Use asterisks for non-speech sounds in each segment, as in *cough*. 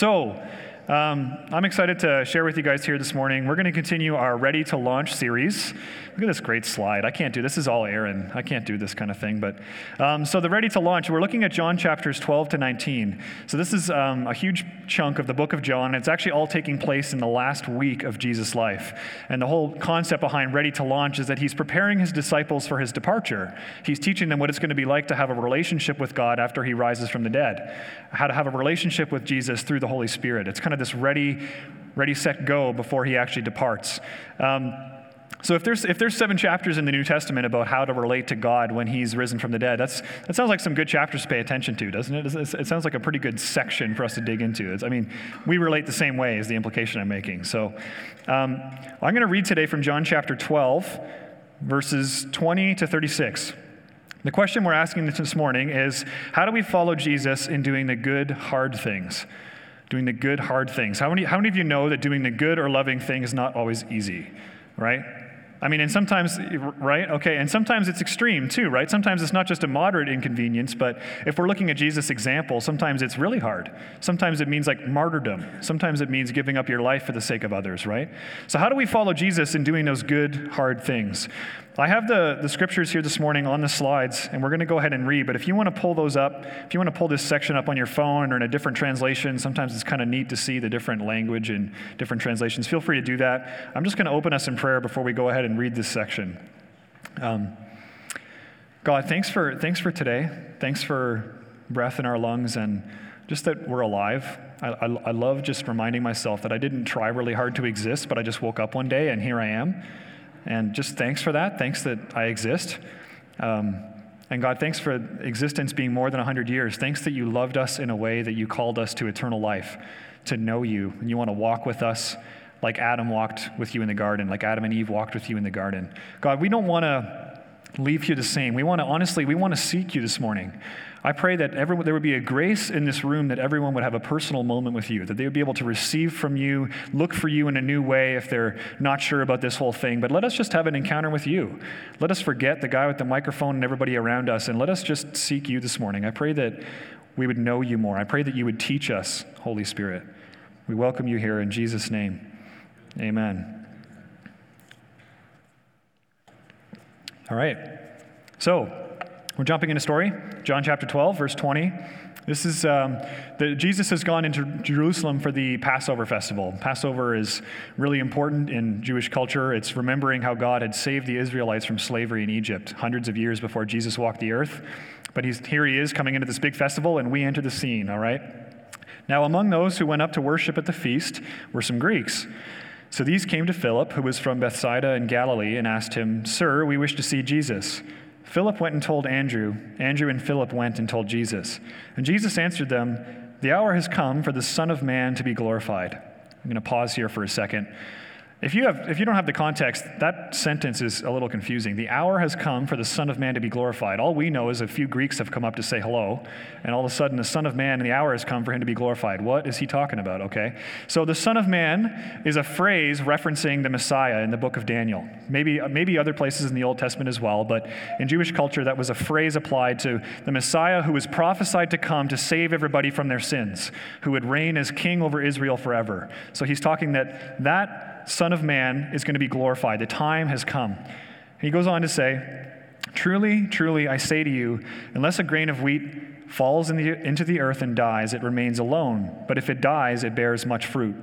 So, um, I'm excited to share with you guys here this morning. We're going to continue our Ready to Launch series. Look at this great slide. I can't do this. is all Aaron. I can't do this kind of thing. But um, so the Ready to Launch, we're looking at John chapters 12 to 19. So this is um, a huge chunk of the book of John. It's actually all taking place in the last week of Jesus' life. And the whole concept behind Ready to Launch is that he's preparing his disciples for his departure. He's teaching them what it's going to be like to have a relationship with God after he rises from the dead, how to have a relationship with Jesus through the Holy Spirit. It's kind of this ready, ready, set, go before he actually departs. Um, so if there's, if there's seven chapters in the New Testament about how to relate to God when he's risen from the dead, that's, that sounds like some good chapters to pay attention to, doesn't it? It sounds like a pretty good section for us to dig into. It's, I mean, we relate the same way is the implication I'm making. So um, I'm going to read today from John chapter 12, verses 20 to 36. The question we're asking this morning is how do we follow Jesus in doing the good, hard things? Doing the good, hard things. How many, how many of you know that doing the good or loving thing is not always easy, right? I mean, and sometimes, right? Okay, and sometimes it's extreme too, right? Sometimes it's not just a moderate inconvenience, but if we're looking at Jesus' example, sometimes it's really hard. Sometimes it means like martyrdom. Sometimes it means giving up your life for the sake of others, right? So, how do we follow Jesus in doing those good, hard things? I have the, the scriptures here this morning on the slides, and we're going to go ahead and read. But if you want to pull those up, if you want to pull this section up on your phone or in a different translation, sometimes it's kind of neat to see the different language and different translations. Feel free to do that. I'm just going to open us in prayer before we go ahead and read this section. Um, God, thanks for, thanks for today. Thanks for breath in our lungs and just that we're alive. I, I, I love just reminding myself that I didn't try really hard to exist, but I just woke up one day and here I am. And just thanks for that. Thanks that I exist. Um, and God, thanks for existence being more than 100 years. Thanks that you loved us in a way that you called us to eternal life, to know you. And you want to walk with us like Adam walked with you in the garden, like Adam and Eve walked with you in the garden. God, we don't want to leave you the same. We want to, honestly, we want to seek you this morning. I pray that everyone, there would be a grace in this room that everyone would have a personal moment with you, that they would be able to receive from you, look for you in a new way if they're not sure about this whole thing. But let us just have an encounter with you. Let us forget the guy with the microphone and everybody around us, and let us just seek you this morning. I pray that we would know you more. I pray that you would teach us, Holy Spirit. We welcome you here in Jesus' name. Amen. All right. So, we're jumping into story, John chapter 12, verse 20. This is um, Jesus has gone into Jerusalem for the Passover festival. Passover is really important in Jewish culture. It's remembering how God had saved the Israelites from slavery in Egypt hundreds of years before Jesus walked the earth. But he's, here he is coming into this big festival, and we enter the scene, all right? Now, among those who went up to worship at the feast were some Greeks. So these came to Philip, who was from Bethsaida in Galilee, and asked him, Sir, we wish to see Jesus. Philip went and told Andrew. Andrew and Philip went and told Jesus. And Jesus answered them, The hour has come for the Son of Man to be glorified. I'm going to pause here for a second. If you, have, if you don't have the context, that sentence is a little confusing. The hour has come for the Son of Man to be glorified. All we know is a few Greeks have come up to say hello, and all of a sudden the Son of Man, and the hour has come for him to be glorified. What is he talking about, okay? So the Son of Man is a phrase referencing the Messiah in the book of Daniel. Maybe, maybe other places in the Old Testament as well, but in Jewish culture, that was a phrase applied to the Messiah who was prophesied to come to save everybody from their sins, who would reign as king over Israel forever. So he's talking that that Son of Man is going to be glorified. The time has come. And he goes on to say, Truly, truly, I say to you, unless a grain of wheat falls in the, into the earth and dies, it remains alone. But if it dies, it bears much fruit.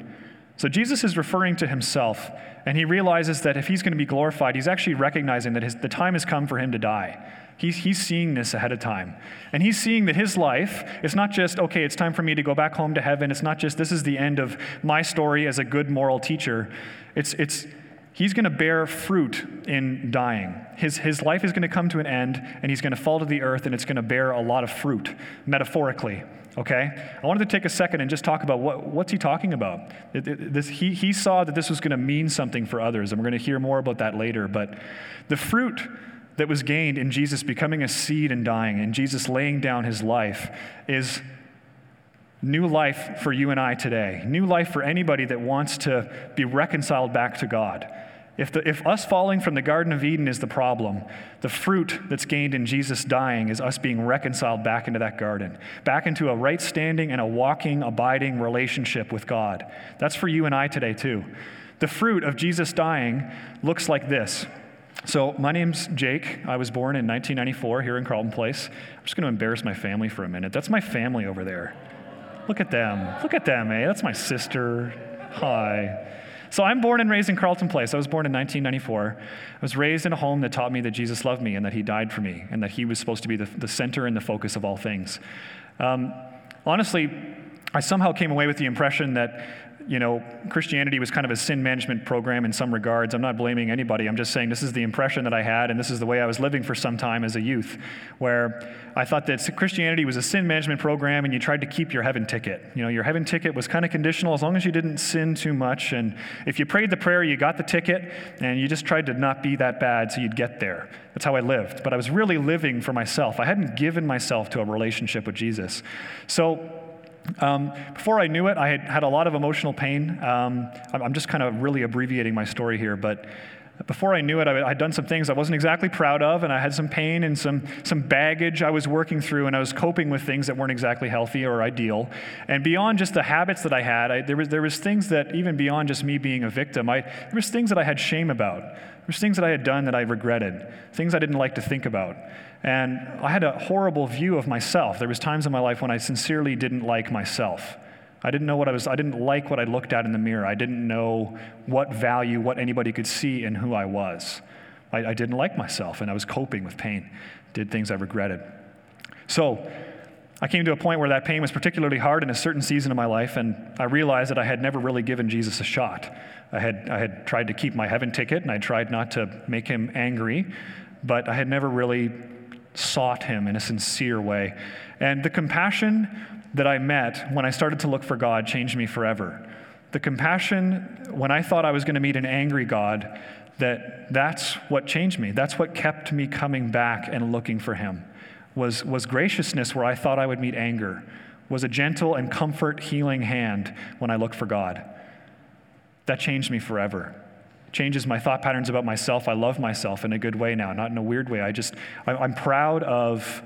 So Jesus is referring to himself, and he realizes that if he's going to be glorified, he's actually recognizing that his, the time has come for him to die. He's, he's seeing this ahead of time. And he's seeing that his life is not just, okay, it's time for me to go back home to heaven. It's not just, this is the end of my story as a good moral teacher. It's, it's, he's going to bear fruit in dying. His, his life is going to come to an end, and he's going to fall to the earth, and it's going to bear a lot of fruit, metaphorically. Okay? I wanted to take a second and just talk about what, what's he talking about. It, it, this, he, he saw that this was going to mean something for others, and we're going to hear more about that later. But the fruit that was gained in Jesus becoming a seed and dying, and Jesus laying down his life, is new life for you and I today. New life for anybody that wants to be reconciled back to God. If, the, if us falling from the Garden of Eden is the problem, the fruit that's gained in Jesus dying is us being reconciled back into that garden, back into a right standing and a walking, abiding relationship with God. That's for you and I today, too. The fruit of Jesus dying looks like this. So, my name's Jake. I was born in 1994 here in Carleton Place. I'm just going to embarrass my family for a minute. That's my family over there. Look at them. Look at them, eh? That's my sister. Hi. So I'm born and raised in Carleton Place. I was born in 1994. I was raised in a home that taught me that Jesus loved me and that he died for me and that he was supposed to be the, the center and the focus of all things. Um, honestly, I somehow came away with the impression that you know, Christianity was kind of a sin management program in some regards. I'm not blaming anybody. I'm just saying this is the impression that I had, and this is the way I was living for some time as a youth, where I thought that Christianity was a sin management program and you tried to keep your heaven ticket. You know, your heaven ticket was kind of conditional as long as you didn't sin too much. And if you prayed the prayer, you got the ticket, and you just tried to not be that bad so you'd get there. That's how I lived. But I was really living for myself. I hadn't given myself to a relationship with Jesus. So, um, before I knew it, I had had a lot of emotional pain. Um, I'm just kind of really abbreviating my story here, but before I knew it, I had done some things I wasn't exactly proud of, and I had some pain and some, some baggage I was working through, and I was coping with things that weren't exactly healthy or ideal. And beyond just the habits that I had, I, there, was, there was things that, even beyond just me being a victim, I, there was things that I had shame about. There was things that I had done that I regretted, things I didn't like to think about. And I had a horrible view of myself. There was times in my life when I sincerely didn't like myself. I didn't know what I was, I didn't like what I looked at in the mirror. I didn't know what value, what anybody could see in who I was. I, I didn't like myself, and I was coping with pain, did things I regretted. So, I came to a point where that pain was particularly hard in a certain season of my life, and I realized that I had never really given Jesus a shot. I had, I had tried to keep my heaven ticket, and I tried not to make him angry, but I had never really sought him in a sincere way. And the compassion that I met when I started to look for God changed me forever. The compassion when I thought I was going to meet an angry God, that that's what changed me. That's what kept me coming back and looking for him. Was, was graciousness where I thought I would meet anger, was a gentle and comfort healing hand when I looked for God. That changed me forever changes my thought patterns about myself. I love myself in a good way now, not in a weird way. I just, I'm proud of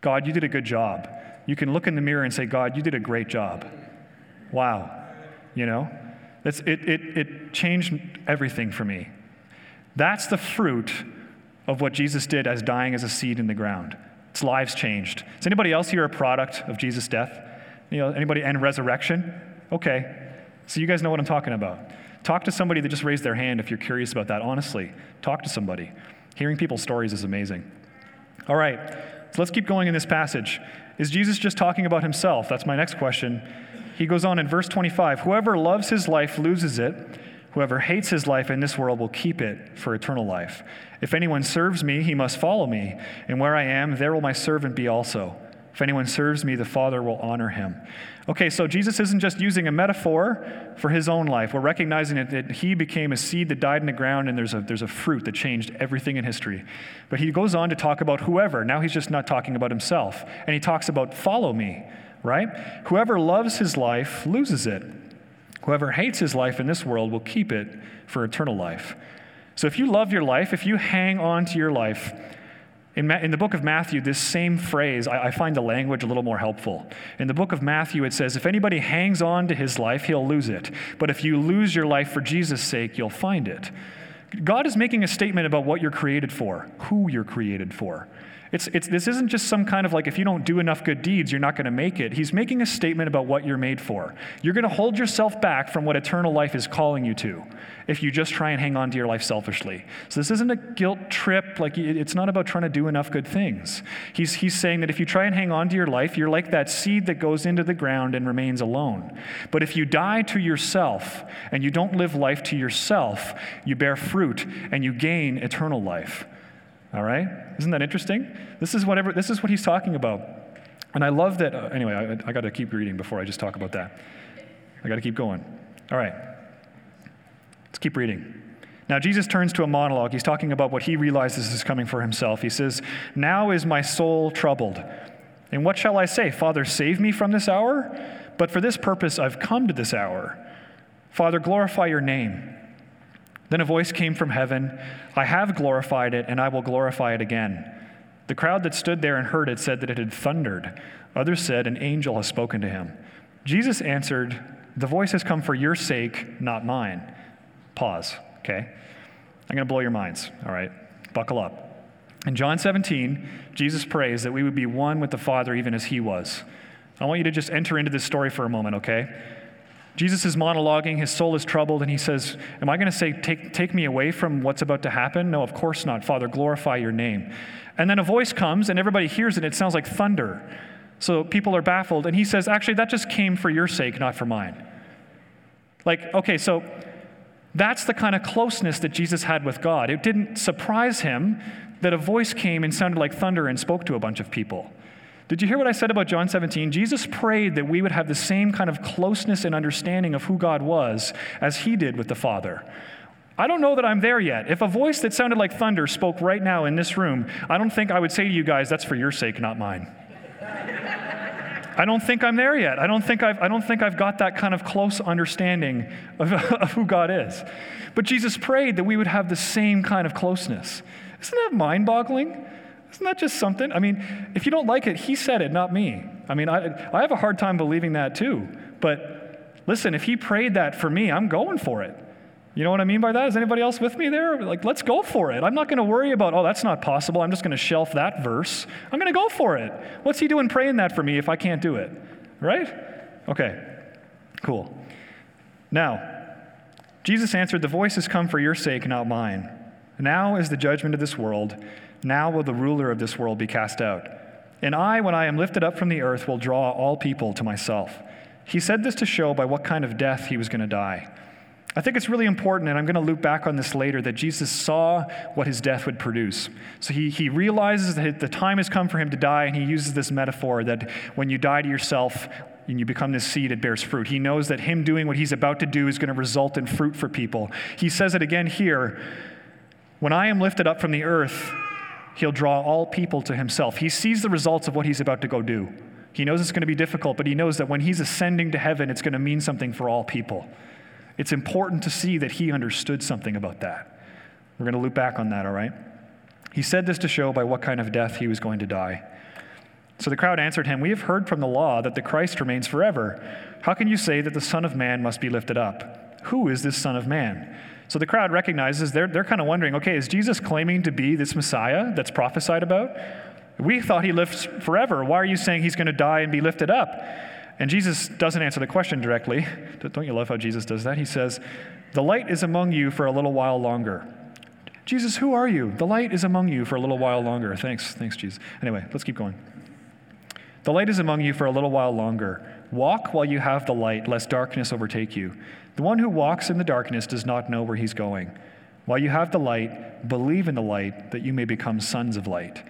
God, you did a good job. You can look in the mirror and say, God, you did a great job. Wow. You know? It's, it, it, it changed everything for me. That's the fruit of what Jesus did as dying as a seed in the ground. Its lives changed. Is anybody else here a product of Jesus' death? You know, anybody and resurrection? Okay. So you guys know what I'm talking about. Talk to somebody that just raised their hand if you're curious about that. Honestly, talk to somebody. Hearing people's stories is amazing. All right, so let's keep going in this passage. Is Jesus just talking about himself? That's my next question. He goes on in verse 25 Whoever loves his life loses it. Whoever hates his life in this world will keep it for eternal life. If anyone serves me, he must follow me, and where I am, there will my servant be also. If anyone serves me, the Father will honor him. Okay, so Jesus isn't just using a metaphor for his own life. We're recognizing that, that he became a seed that died in the ground and there's a, there's a fruit that changed everything in history. But he goes on to talk about whoever. Now he's just not talking about himself. And he talks about follow me, right? Whoever loves his life loses it. Whoever hates his life in this world will keep it for eternal life. So if you love your life, if you hang on to your life, in, Ma- in, the book of Matthew, this same phrase, I, I, find the language a little more helpful. In the book of Matthew, it says, If anybody hangs on to his life, he'll lose it. But if you lose your life for Jesus' sake, you'll find it. God is making a statement about what you're created for, who you're created for. It's, it's, this isn't just some kind of like, if you don't do enough good deeds, you're not going to make it. He's making a statement about what you're made for. You're going to hold yourself back from what eternal life is calling you to if you just try and hang on to your life selfishly. So this isn't a guilt trip. Like, it's not about trying to do enough good things. He's, he's saying that if you try and hang on to your life, you're like that seed that goes into the ground and remains alone. But if you die to yourself and you don't live life to yourself, you bear fruit and you gain eternal life. All right? Isn't that interesting? This is, whatever, this is what he's talking about. And I love that. Uh, anyway, I, I got to keep reading before I just talk about that. I got to keep going. All right. Let's keep reading. Now, Jesus turns to a monologue. He's talking about what he realizes is coming for himself. He says, Now is my soul troubled. And what shall I say? Father, save me from this hour? But for this purpose I've come to this hour. Father, glorify your name. Then a voice came from heaven I have glorified it, and I will glorify it again. The crowd that stood there and heard it said that it had thundered. Others said, An angel has spoken to him. Jesus answered, The voice has come for your sake, not mine. Pause, okay? I'm going to blow your minds, all right? Buckle up. In John 17, Jesus prays that we would be one with the Father even as he was. I want you to just enter into this story for a moment, okay? Jesus is monologuing, his soul is troubled, and he says, Am I going to say, take, take me away from what's about to happen? No, of course not. Father, glorify your name. And then a voice comes, and everybody hears it. and It sounds like thunder. So people are baffled. And he says, Actually, that just came for your sake, not for mine. Like, okay, so that's the kind of closeness that Jesus had with God. It didn't surprise him that a voice came and sounded like thunder and spoke to a bunch of people. Did you hear what I said about John 17? Jesus prayed that we would have the same kind of closeness and understanding of who God was as he did with the Father. I don't know that I'm there yet. If a voice that sounded like thunder spoke right now in this room, I don't think I would say to you guys, that's for your sake, not mine. I don't think I'm there yet. I don't think I've, I don't think I've got that kind of close understanding of, *laughs* of who God is. But Jesus prayed that we would have the same kind of closeness. Isn't that mind boggling? Isn't that just something? I mean, if you don't like it, he said it, not me. I mean, I, I have a hard time believing that too. But listen, if he prayed that for me, I'm going for it. You know what I mean by that? Is anybody else with me there? Like, let's go for it. I'm not going to worry about, oh, that's not possible. I'm just going to shelf that verse. I'm going to go for it. What's he doing praying that for me if I can't do it? Right? Okay, cool. Now, Jesus answered, The voice has come for your sake, not mine. Now is the judgment of this world. Now will the ruler of this world be cast out. And I, when I am lifted up from the earth, will draw all people to myself. He said this to show by what kind of death he was going to die. I think it's really important, and I'm going to loop back on this later, that Jesus saw what his death would produce. So he, he realizes that the time has come for him to die, and he uses this metaphor that when you die to yourself and you become this seed, it bears fruit. He knows that him doing what he's about to do is going to result in fruit for people. He says it again here When I am lifted up from the earth, he'll draw all people to himself. He sees the results of what he's about to go do. He knows it's going to be difficult, but he knows that when he's ascending to heaven, it's going to mean something for all people. It's important to see that he understood something about that. We're going to loop back on that, all right? He said this to show by what kind of death he was going to die. So the crowd answered him, We have heard from the law that the Christ remains forever. How can you say that the Son of Man must be lifted up? Who is this Son of Man? So the crowd recognizes, they're, they're kind of wondering okay, is Jesus claiming to be this Messiah that's prophesied about? We thought he lives forever. Why are you saying he's going to die and be lifted up? And Jesus doesn't answer the question directly. Don't you love how Jesus does that? He says, The light is among you for a little while longer. Jesus, who are you? The light is among you for a little while longer. Thanks, thanks, Jesus. Anyway, let's keep going. The light is among you for a little while longer. Walk while you have the light, lest darkness overtake you. The one who walks in the darkness does not know where he's going. While you have the light, believe in the light, that you may become sons of light.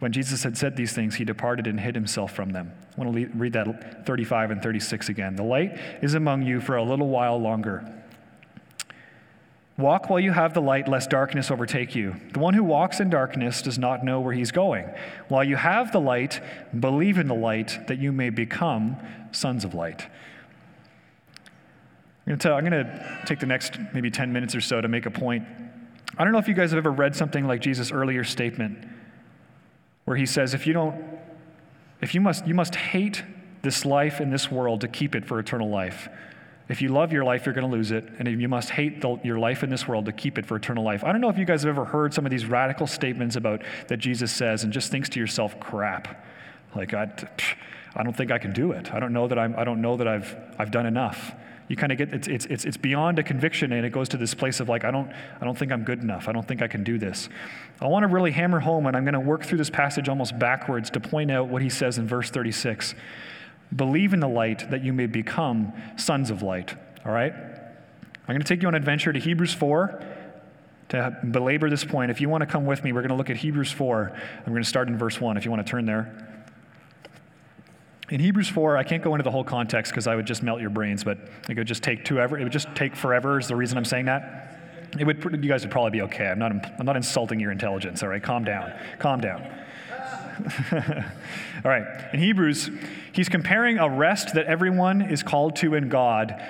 When Jesus had said these things, he departed and hid himself from them. I want to read that 35 and 36 again. The light is among you for a little while longer. Walk while you have the light, lest darkness overtake you. The one who walks in darkness does not know where he's going. While you have the light, believe in the light, that you may become sons of light. I'm going to take the next maybe 10 minutes or so to make a point. I don't know if you guys have ever read something like Jesus' earlier statement, where he says, if you don't, if you must, you must hate this life in this world to keep it for eternal life. If you love your life, you're going to lose it. And you must hate the, your life in this world to keep it for eternal life. I don't know if you guys have ever heard some of these radical statements about that Jesus says and just thinks to yourself, crap. Like, I, I don't think I can do it. I don't know that, I'm, I don't know that I've, I've done enough. You kind of get, it's, it's, it's, it's beyond a conviction and it goes to this place of like, I don't, I don't think I'm good enough. I don't think I can do this. I want to really hammer home, and I'm going to work through this passage almost backwards to point out what he says in verse 36. Believe in the light that you may become sons of light. All right? I'm going to take you on an adventure to Hebrews 4 to belabor this point. If you want to come with me, we're going to look at Hebrews 4. I'm going to start in verse 1 if you want to turn there. In Hebrews 4, I can't go into the whole context because I would just melt your brains, but it would just take two ever, it would just take forever is the reason I'm saying that. It would, you guys would probably be okay. I'm not, I'm not insulting your intelligence, all right? Calm down. Calm down. *laughs* All right. In Hebrews, he's comparing a rest that everyone is called to in God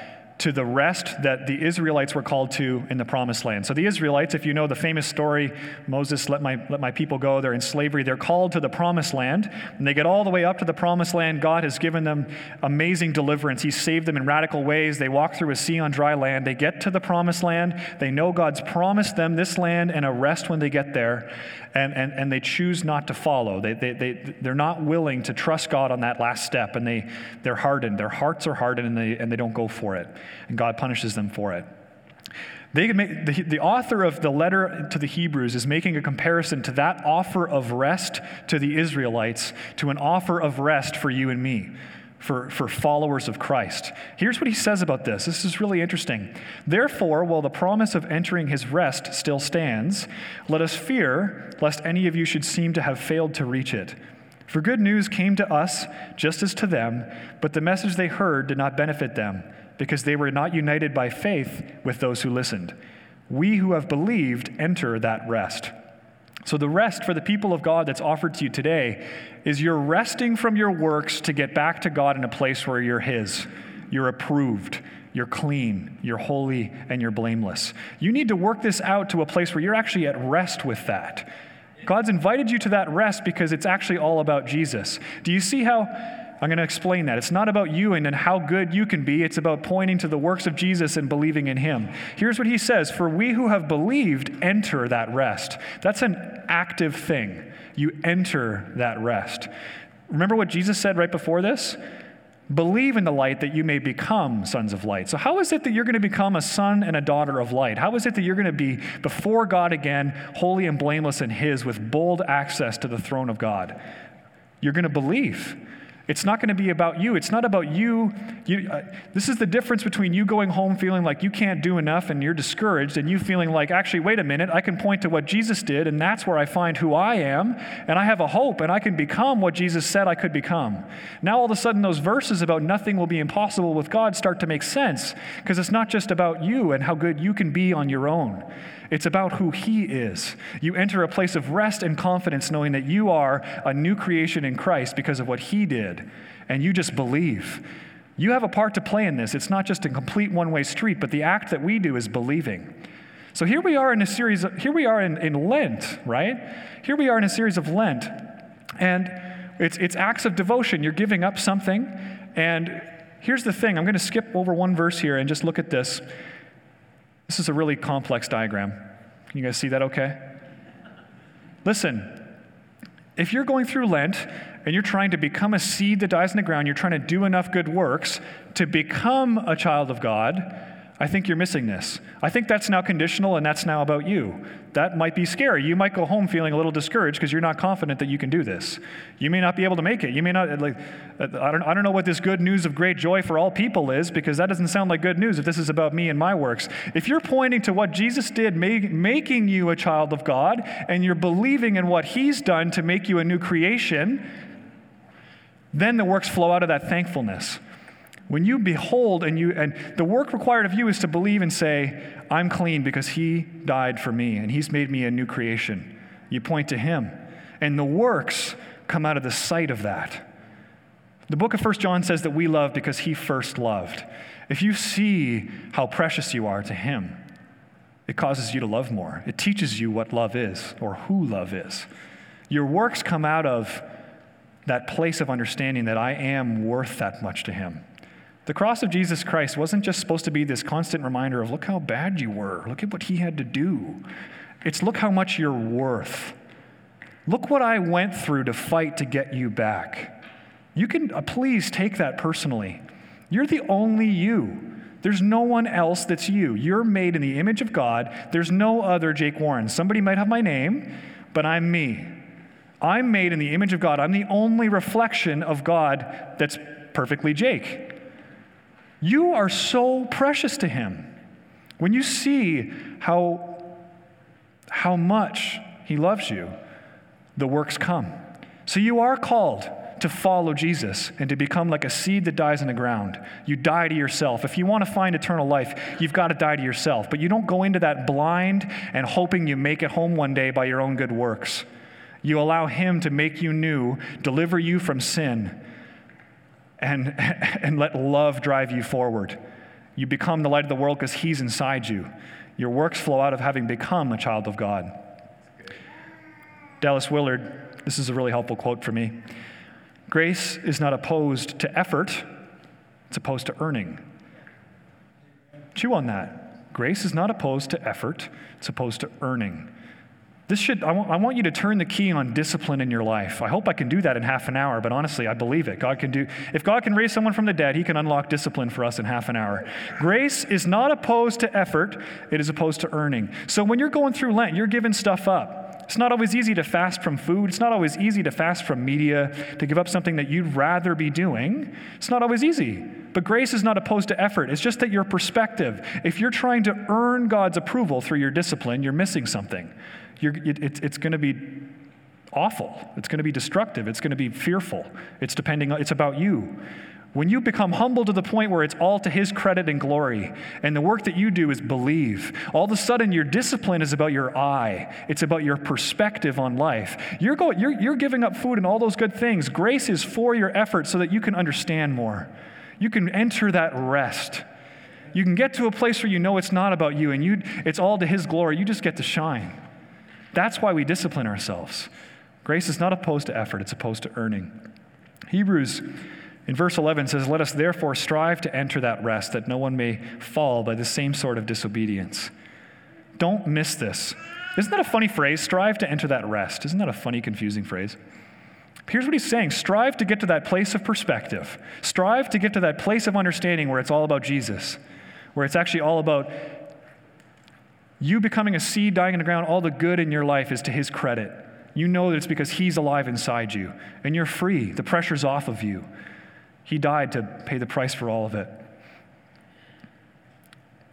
to the rest that the Israelites were called to in the promised land. So the Israelites, if you know the famous story, Moses let my let my people go, they're in slavery, they're called to the promised land, and they get all the way up to the promised land. God has given them amazing deliverance. He saved them in radical ways. They walk through a sea on dry land. They get to the promised land. They know God's promised them this land and a rest when they get there, and, and, and they choose not to follow. They, they, they, they're not willing to trust God on that last step, and they, they're hardened. Their hearts are hardened, and they, and they don't go for it and God punishes them for it. Make, the, the author of the letter to the Hebrews is making a comparison to that offer of rest to the Israelites to an offer of rest for you and me, for, for followers of Christ. Here's what he says about this. This is really interesting. Therefore, while the promise of entering his rest still stands, let us fear lest any of you should seem to have failed to reach it. For good news came to us just as to them, but the message they heard did not benefit them because they were not united by faith with those who listened. We who have believed enter that rest. So, the rest for the people of God that's offered to you today is you're resting from your works to get back to God in a place where you're His. You're approved, you're clean, you're holy, and you're blameless. You need to work this out to a place where you're actually at rest with that. God's invited you to that rest because it's actually all about Jesus. Do you see how I'm going to explain that. It's not about you and, and how good you can be, it's about pointing to the works of Jesus and believing in Him. Here's what He says For we who have believed enter that rest. That's an active thing. You enter that rest. Remember what Jesus said right before this? Believe in the light that you may become sons of light. So, how is it that you're going to become a son and a daughter of light? How is it that you're going to be before God again, holy and blameless in His, with bold access to the throne of God? You're going to believe. It's not going to be about you. It's not about you. you uh, this is the difference between you going home feeling like you can't do enough and you're discouraged, and you feeling like, actually, wait a minute, I can point to what Jesus did, and that's where I find who I am, and I have a hope, and I can become what Jesus said I could become. Now, all of a sudden, those verses about nothing will be impossible with God start to make sense because it's not just about you and how good you can be on your own. It's about who He is. You enter a place of rest and confidence knowing that you are a new creation in Christ because of what He did, and you just believe. You have a part to play in this. It's not just a complete one way street, but the act that we do is believing. So here we are in a series, of, here we are in, in Lent, right? Here we are in a series of Lent, and it's, it's acts of devotion. You're giving up something, and here's the thing I'm going to skip over one verse here and just look at this. This is a really complex diagram. Can you guys see that okay? Listen, if you're going through Lent and you're trying to become a seed that dies in the ground, you're trying to do enough good works to become a child of God, I think you're missing this. I think that's now conditional and that's now about you. That might be scary. You might go home feeling a little discouraged because you're not confident that you can do this. You may not be able to make it. You may not, uh, like, uh, I don't, I don't know what this good news of great joy for all people is because that doesn't sound like good news if this is about me and my works. If you're pointing to what Jesus did, make, making you a child of God, and you're believing in what He's done to make you a new creation, then the works flow out of that thankfulness. When you behold and you and the work required of you is to believe and say, I'm clean because he died for me and he's made me a new creation. You point to him. And the works come out of the sight of that. The book of 1 John says that we love because he first loved. If you see how precious you are to him, it causes you to love more. It teaches you what love is or who love is. Your works come out of that place of understanding that I am worth that much to him. The cross of Jesus Christ wasn't just supposed to be this constant reminder of look how bad you were, look at what he had to do. It's look how much you're worth. Look what I went through to fight to get you back. You can uh, please take that personally. You're the only you. There's no one else that's you. You're made in the image of God. There's no other Jake Warren. Somebody might have my name, but I'm me. I'm made in the image of God. I'm the only reflection of God that's perfectly Jake. You are so precious to Him. When you see how, how much He loves you, the works come. So you are called to follow Jesus and to become like a seed that dies in the ground. You die to yourself. If you want to find eternal life, you've got to die to yourself. But you don't go into that blind and hoping you make it home one day by your own good works. You allow Him to make you new, deliver you from sin, and, *laughs* and let love drive you forward. You become the light of the world because He's inside you. Your works flow out of having become a child of God. Dallas Willard, this is a really helpful quote for me. Grace is not opposed to effort, it's opposed to earning. Chew on that. Grace is not opposed to effort, it's opposed to earning. This should, I want, I want you to turn the key on discipline in your life. I hope I can do that in half an hour, but honestly, I believe it. God can do, if God can raise someone from the dead, He can unlock discipline for us in half an hour. Grace is not opposed to effort, it is opposed to earning. So when you're going through Lent, you're giving stuff up. It's not always easy to fast from food. It's not always easy to fast from media, to give up something that you'd rather be doing. It's not always easy. But grace is not opposed to effort. It's just that your perspective, if you're trying to earn God's approval through your discipline, you're missing something it, it's going to be awful. It's going to be destructive. It's going to be fearful. It's depending. It's about you. When you become humble to the point where it's all to His credit and glory, and the work that you do is believe, all of a sudden your discipline is about your eye. It's about your perspective on life. You're, going, you're, you're giving up food and all those good things. Grace is for your effort so that you can understand more. You can enter that rest. You can get to a place where you know it's not about you and you, it's all to His glory. You just get to shine. That's why we discipline ourselves. Grace is not opposed to effort, it's opposed to earning. Hebrews in verse 11 says, Let us therefore strive to enter that rest, that no one may fall by the same sort of disobedience. Don't miss this. Isn't that a funny phrase? Strive to enter that rest. Isn't that a funny, confusing phrase? Here's what he's saying strive to get to that place of perspective. Strive to get to that place of understanding where it's all about Jesus, where it's actually all about you becoming a seed dying in the ground, all the good in your life is to his credit. You know that it's because he's alive inside you, and you're free. The pressure's off of you. He died to pay the price for all of it.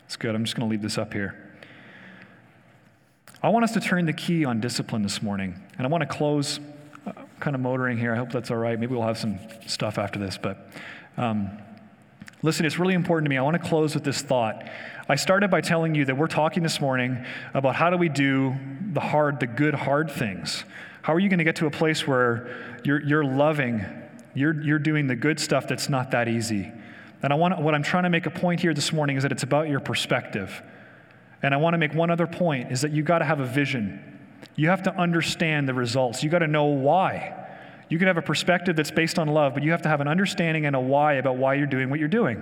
It's good. I'm just going to leave this up here. I want us to turn the key on discipline this morning, and I want to close uh, kind of motoring here. I hope that's all right. Maybe we'll have some stuff after this, but um, listen, it's really important to me. I want to close with this thought. I started by telling you that we're talking this morning about how do we do the hard, the good, hard things. How are you going to get to a place where you're, you're loving, you're, you're doing the good stuff that's not that easy? And I want, what I'm trying to make a point here this morning is that it's about your perspective. And I want to make one other point is that you got to have a vision. You have to understand the results. You got to know why. You can have a perspective that's based on love, but you have to have an understanding and a why about why you're doing what you're doing.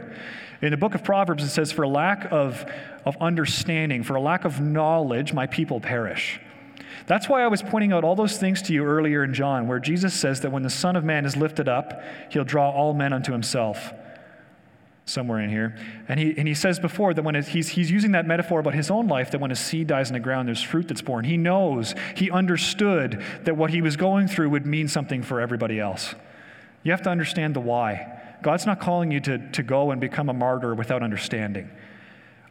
In the book of Proverbs, it says, For lack of, of understanding, for a lack of knowledge, my people perish. That's why I was pointing out all those things to you earlier in John, where Jesus says that when the Son of Man is lifted up, he'll draw all men unto himself. Somewhere in here. And he, and he says before that when it, he's, he's using that metaphor about his own life, that when a seed dies in the ground, there's fruit that's born. He knows, he understood that what he was going through would mean something for everybody else. You have to understand the why. God's not calling you to, to go and become a martyr without understanding.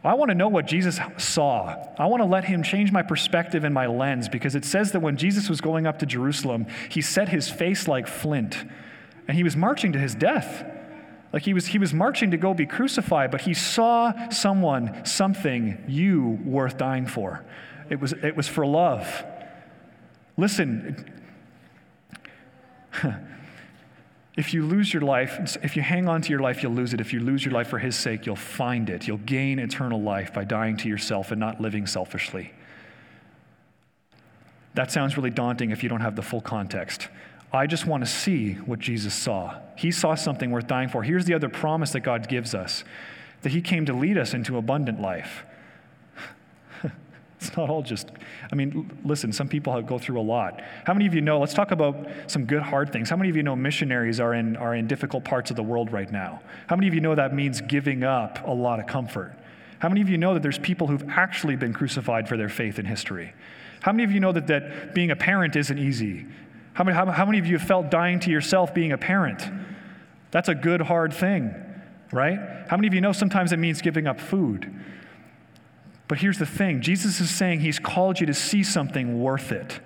I want to know what Jesus saw. I want to let him change my perspective and my lens because it says that when Jesus was going up to Jerusalem, he set his face like flint and he was marching to his death. Like he was, he was marching to go be crucified, but he saw someone, something, you worth dying for. It was, it was for love. Listen, *laughs* If you lose your life, if you hang on to your life, you'll lose it. If you lose your life for His sake, you'll find it. You'll gain eternal life by dying to yourself and not living selfishly. That sounds really daunting if you don't have the full context. I just want to see what Jesus saw. He saw something worth dying for. Here's the other promise that God gives us that He came to lead us into abundant life. *laughs* It's not all just, I mean, listen, some people go through a lot. How many of you know, let's talk about some good hard things. How many of you know missionaries are in, are in difficult parts of the world right now? How many of you know that means giving up a lot of comfort? How many of you know that there's people who've actually been crucified for their faith in history? How many of you know that, that being a parent isn't easy? How many, how, how many of you have felt dying to yourself being a parent? That's a good, hard thing, right? How many of you know sometimes it means giving up food? But here's the thing Jesus is saying he's called you to see something worth it.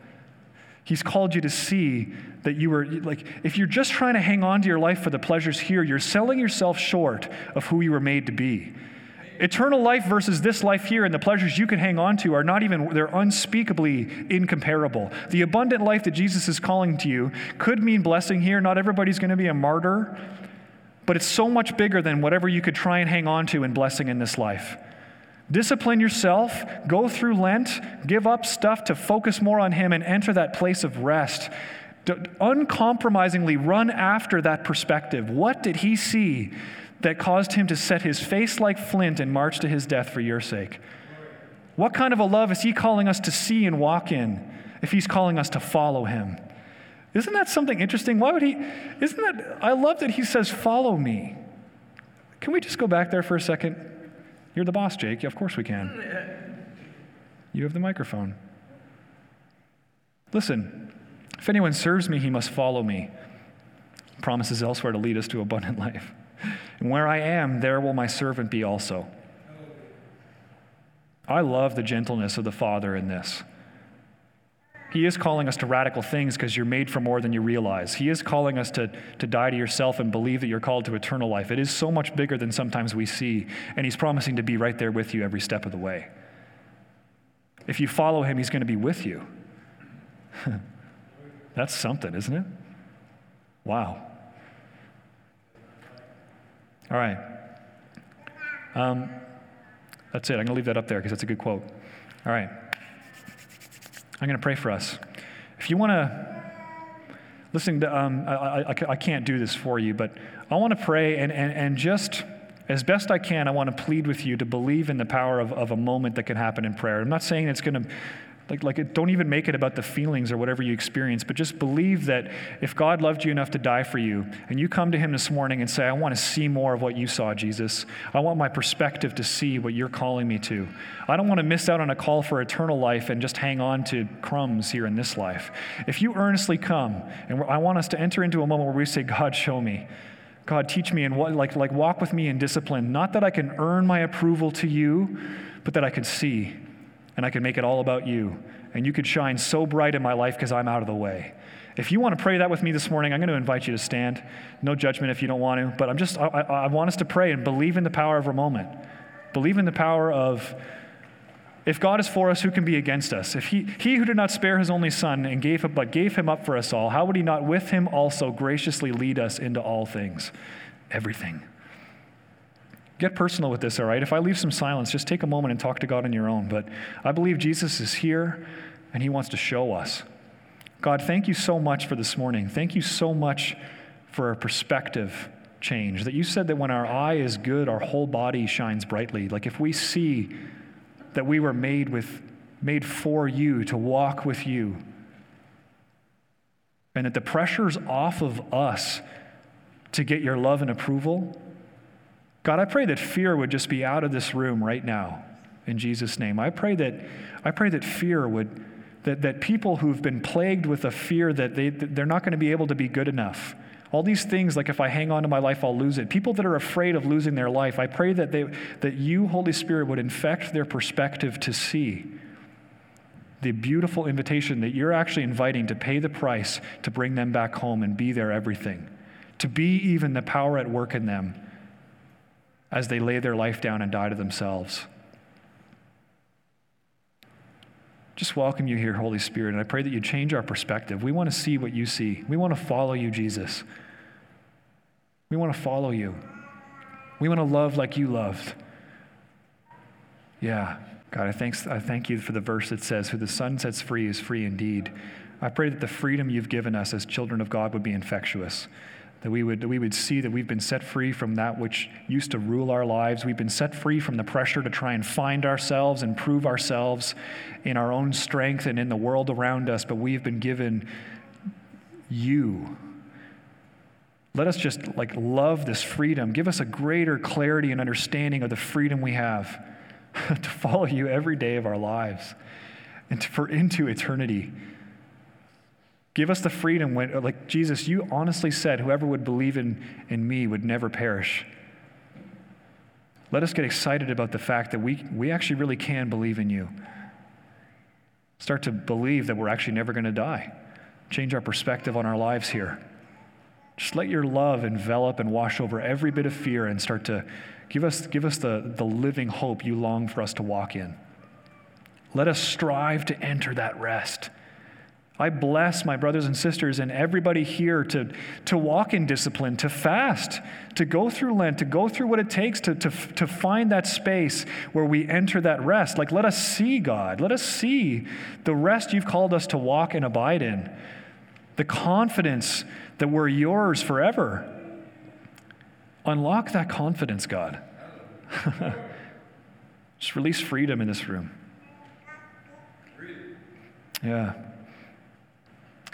He's called you to see that you were, like, if you're just trying to hang on to your life for the pleasures here, you're selling yourself short of who you were made to be. Eternal life versus this life here and the pleasures you can hang on to are not even, they're unspeakably incomparable. The abundant life that Jesus is calling to you could mean blessing here. Not everybody's going to be a martyr. but it's so much bigger than whatever you could try and hang on to in blessing in this life. Discipline yourself, go through Lent, give up stuff to focus more on Him, and enter that place of rest. uncompromisingly run after that perspective. What did He see that caused Him to set His face like flint and march to His death for your sake? What kind of a love is He calling us to see and walk in if He's calling us to follow Him? Isn't that something interesting? Why would He? Isn't that? I love that He says, Follow me. Can we just go back there for a second? You're the boss, Jake. Of course we can. You have the microphone. Listen, if anyone serves me, he must follow me. Promises elsewhere to lead us to abundant *laughs* life. And where I am, there will my servant be also. I love the gentleness of the Father in this. He is calling us to radical things because you're made for more than you realize. He is calling us to, to die to yourself and believe that you're called to eternal life. It is so much bigger than sometimes we see, and He's promising to be right there with you every step of the way. If you follow Him, He's going to be with you. *laughs* That's something, isn't it? Wow. All right. Um, that's it. I'm going to leave that up there because that's a good quote. All right. I'm going to pray for us. If you want to, listen, to, um, I, I, I, can't do this for you, but I want to pray and, and, and just as best I can, I want to plead with you to believe in the power of, of a moment that can happen in prayer. I'm not saying it's going to like, like don't even make it about the feelings or whatever you experience, but just believe that if God loved you enough to die for you, and you come to Him this morning and say, I want to see more of what you saw, Jesus. I want my perspective to see what you're calling me to. I don't want to miss out on a call for eternal life and just hang on to crumbs here in this life. If you earnestly come, and I want us to enter into a moment where we say, God, show me. God, teach me and what, like, like walk with me in discipline. Not that I can earn my approval to you, but that I can see and I could make it all about you. And you could shine so bright in my life because I'm out of the way. If you want to pray that with me this morning, I'm going to invite you to stand. No judgment if you don't want to, but I'm just, I, I want us to pray and believe in the power of a moment. Believe in the power of, if God is for us, who can be against us? If he, he who did not spare his only son and gave him, but gave him up for us all, how would he not with him also graciously lead us into all things? Everything. Get personal with this, all right? If I leave some silence, just take a moment and talk to God on your own. But I believe Jesus is here and he wants to show us. God, thank you so much for this morning. Thank you so much for a perspective change. That you said that when our eye is good, our whole body shines brightly. Like if we see that we were made with made for you to walk with you and that the pressure's off of us to get your love and approval God, I pray that fear would just be out of this room right now in Jesus' name. I pray that, I pray that fear would, that, that people who've been plagued with a fear that, they, that they're not going to be able to be good enough, all these things like if I hang on to my life, I'll lose it. People that are afraid of losing their life, I pray that, they, that you, Holy Spirit, would infect their perspective to see the beautiful invitation that you're actually inviting to pay the price to bring them back home and be their everything, to be even the power at work in them as they lay their life down and die to themselves. Just welcome you here, Holy Spirit, and I pray that you change our perspective. We want to see what you see. We want to follow you, Jesus. We want to follow you. We want to love like you loved. Yeah, God, I thank, I thank you for the verse that says, Who the Son sets free is free indeed. I pray that the freedom you've given us as children of God would be infectious that we would, that we would see that we've been set free from that which used to rule our lives. We've been set free from the pressure to try and find ourselves and prove ourselves in our own strength and in the world around us, but we've been given you. Let us just like love this freedom. Give us a greater clarity and understanding of the freedom we have *laughs* to follow you every day of our lives and to, for into eternity. Give us the freedom when, like Jesus, you honestly said, whoever would believe in, in me would never perish. Let us get excited about the fact that we, we actually really can believe in you. Start to believe that we're actually never going to die. Change our perspective on our lives here. Just let your love envelop and wash over every bit of fear and start to give us, give us the, the living hope you long for us to walk in. Let us strive to enter that rest. I bless my brothers and sisters and everybody here to, to walk in discipline, to fast, to go through Lent, to go through what it takes to, to, to find that space where we enter that rest. Like, let us see God. Let us see the rest you've called us to walk and abide in, the confidence that we're yours forever. Unlock that confidence, God. *laughs* Just release freedom in this room. Yeah.